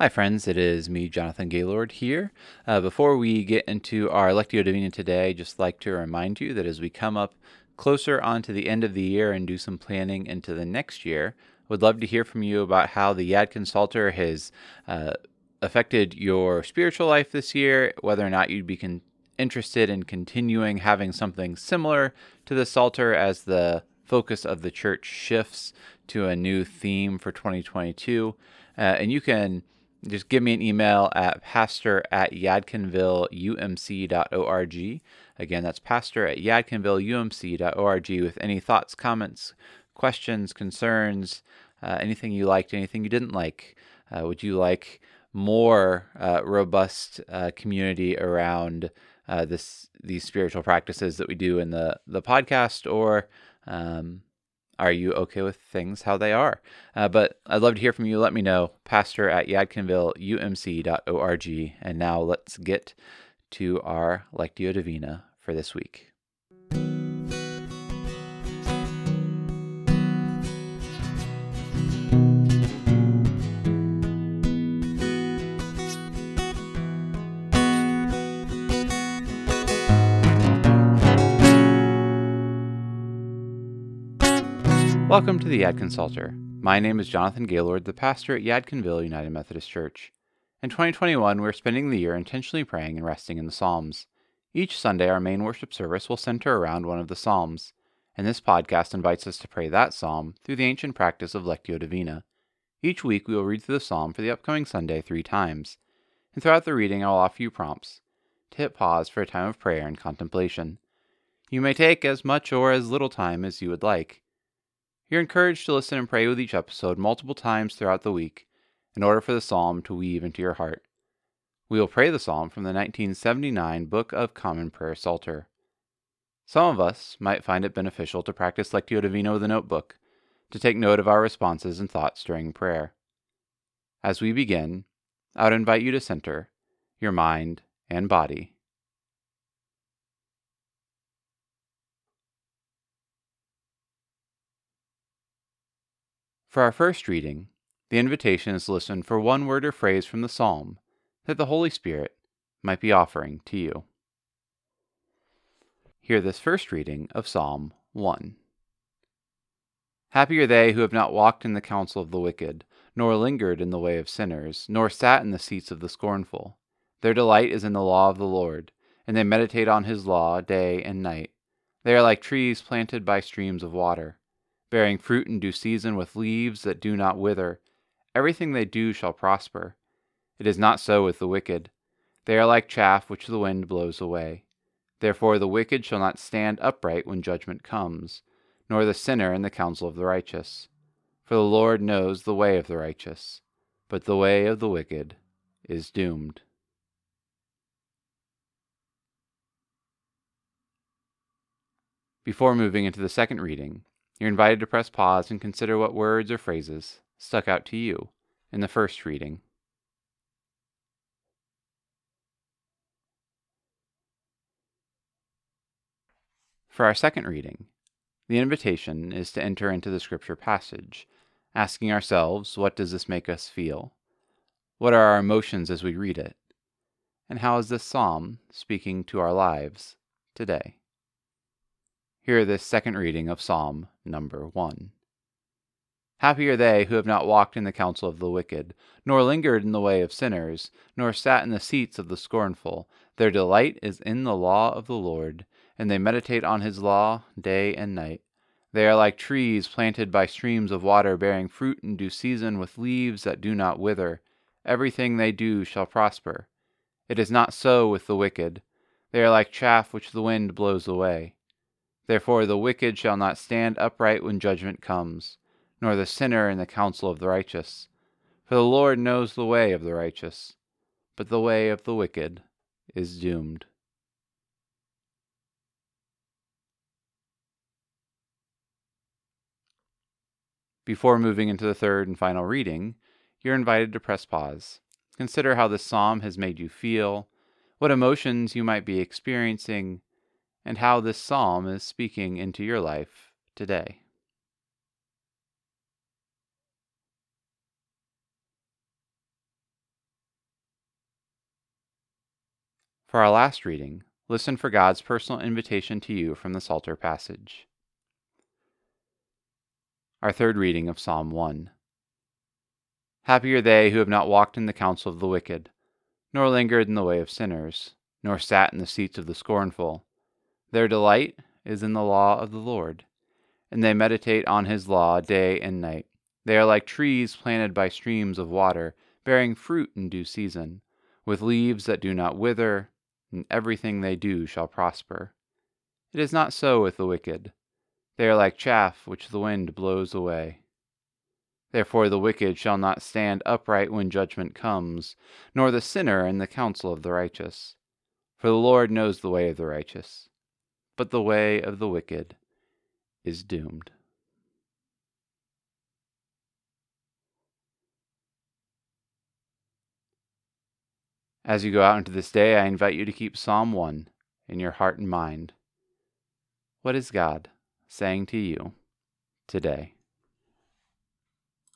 Hi, friends. It is me, Jonathan Gaylord, here. Uh, before we get into our Lectio Divina today, I'd just like to remind you that as we come up closer onto the end of the year and do some planning into the next year, I would love to hear from you about how the Yadkin Psalter has uh, affected your spiritual life this year, whether or not you'd be con- interested in continuing having something similar to the Psalter as the focus of the church shifts to a new theme for 2022. Uh, and you can just give me an email at pastor at yadkinvilleumc.org. Again, that's pastor at yadkinvilleumc.org with any thoughts, comments, questions, concerns, uh, anything you liked, anything you didn't like. Uh, would you like more uh, robust uh, community around uh, this these spiritual practices that we do in the the podcast, or um, are you okay with things how they are? Uh, but I'd love to hear from you. Let me know. Pastor at yadkinvilleumc.org. And now let's get to our Lectio Divina for this week. Welcome to the Yad Psalter. My name is Jonathan Gaylord, the pastor at Yadkinville United Methodist Church. In 2021, we're spending the year intentionally praying and resting in the Psalms. Each Sunday, our main worship service will center around one of the Psalms, and this podcast invites us to pray that Psalm through the ancient practice of Lectio Divina. Each week, we will read through the Psalm for the upcoming Sunday three times, and throughout the reading, I will offer you prompts to hit pause for a time of prayer and contemplation. You may take as much or as little time as you would like. You're encouraged to listen and pray with each episode multiple times throughout the week in order for the psalm to weave into your heart. We will pray the psalm from the 1979 Book of Common Prayer Psalter. Some of us might find it beneficial to practice Lectio Divina with a notebook, to take note of our responses and thoughts during prayer. As we begin, I would invite you to center your mind and body For our first reading, the invitation is listen for one word or phrase from the psalm that the Holy Spirit might be offering to you. Hear this first reading of Psalm 1. Happy are they who have not walked in the counsel of the wicked, nor lingered in the way of sinners, nor sat in the seats of the scornful. Their delight is in the law of the Lord, and they meditate on his law day and night. They are like trees planted by streams of water bearing fruit in due season with leaves that do not wither. Everything they do shall prosper. It is not so with the wicked. They are like chaff which the wind blows away. Therefore the wicked shall not stand upright when judgment comes, nor the sinner in the counsel of the righteous. For the Lord knows the way of the righteous, but the way of the wicked is doomed. Before moving into the second reading, you're invited to press pause and consider what words or phrases stuck out to you in the first reading. For our second reading, the invitation is to enter into the scripture passage, asking ourselves, what does this make us feel? What are our emotions as we read it? And how is this psalm speaking to our lives today? Hear this second reading of Psalm number 1. Happy are they who have not walked in the counsel of the wicked, nor lingered in the way of sinners, nor sat in the seats of the scornful. Their delight is in the law of the Lord, and they meditate on his law day and night. They are like trees planted by streams of water, bearing fruit in due season, with leaves that do not wither. Everything they do shall prosper. It is not so with the wicked. They are like chaff which the wind blows away. Therefore the wicked shall not stand upright when judgment comes, nor the sinner in the counsel of the righteous. For the Lord knows the way of the righteous, but the way of the wicked is doomed. Before moving into the third and final reading, you're invited to press pause. Consider how this psalm has made you feel, what emotions you might be experiencing, and how this psalm is speaking into your life today. For our last reading, listen for God's personal invitation to you from the Psalter passage. Our third reading of Psalm 1. Happy are they who have not walked in the counsel of the wicked, nor lingered in the way of sinners, nor sat in the seats of the scornful their delight is in the law of the Lord, and they meditate on his law day and night. They are like trees planted by streams of water, bearing fruit in due season, with leaves that do not wither, and everything they do shall prosper. It is not so with the wicked. They are like chaff which the wind blows away. Therefore the wicked shall not stand upright when judgment comes, nor the sinner in the counsel of the righteous. For the Lord knows the way of the righteous, but the way of the wicked is doomed. As you go out into this day, I invite you to keep Psalm 1 in your heart and mind. What is God saying to you today?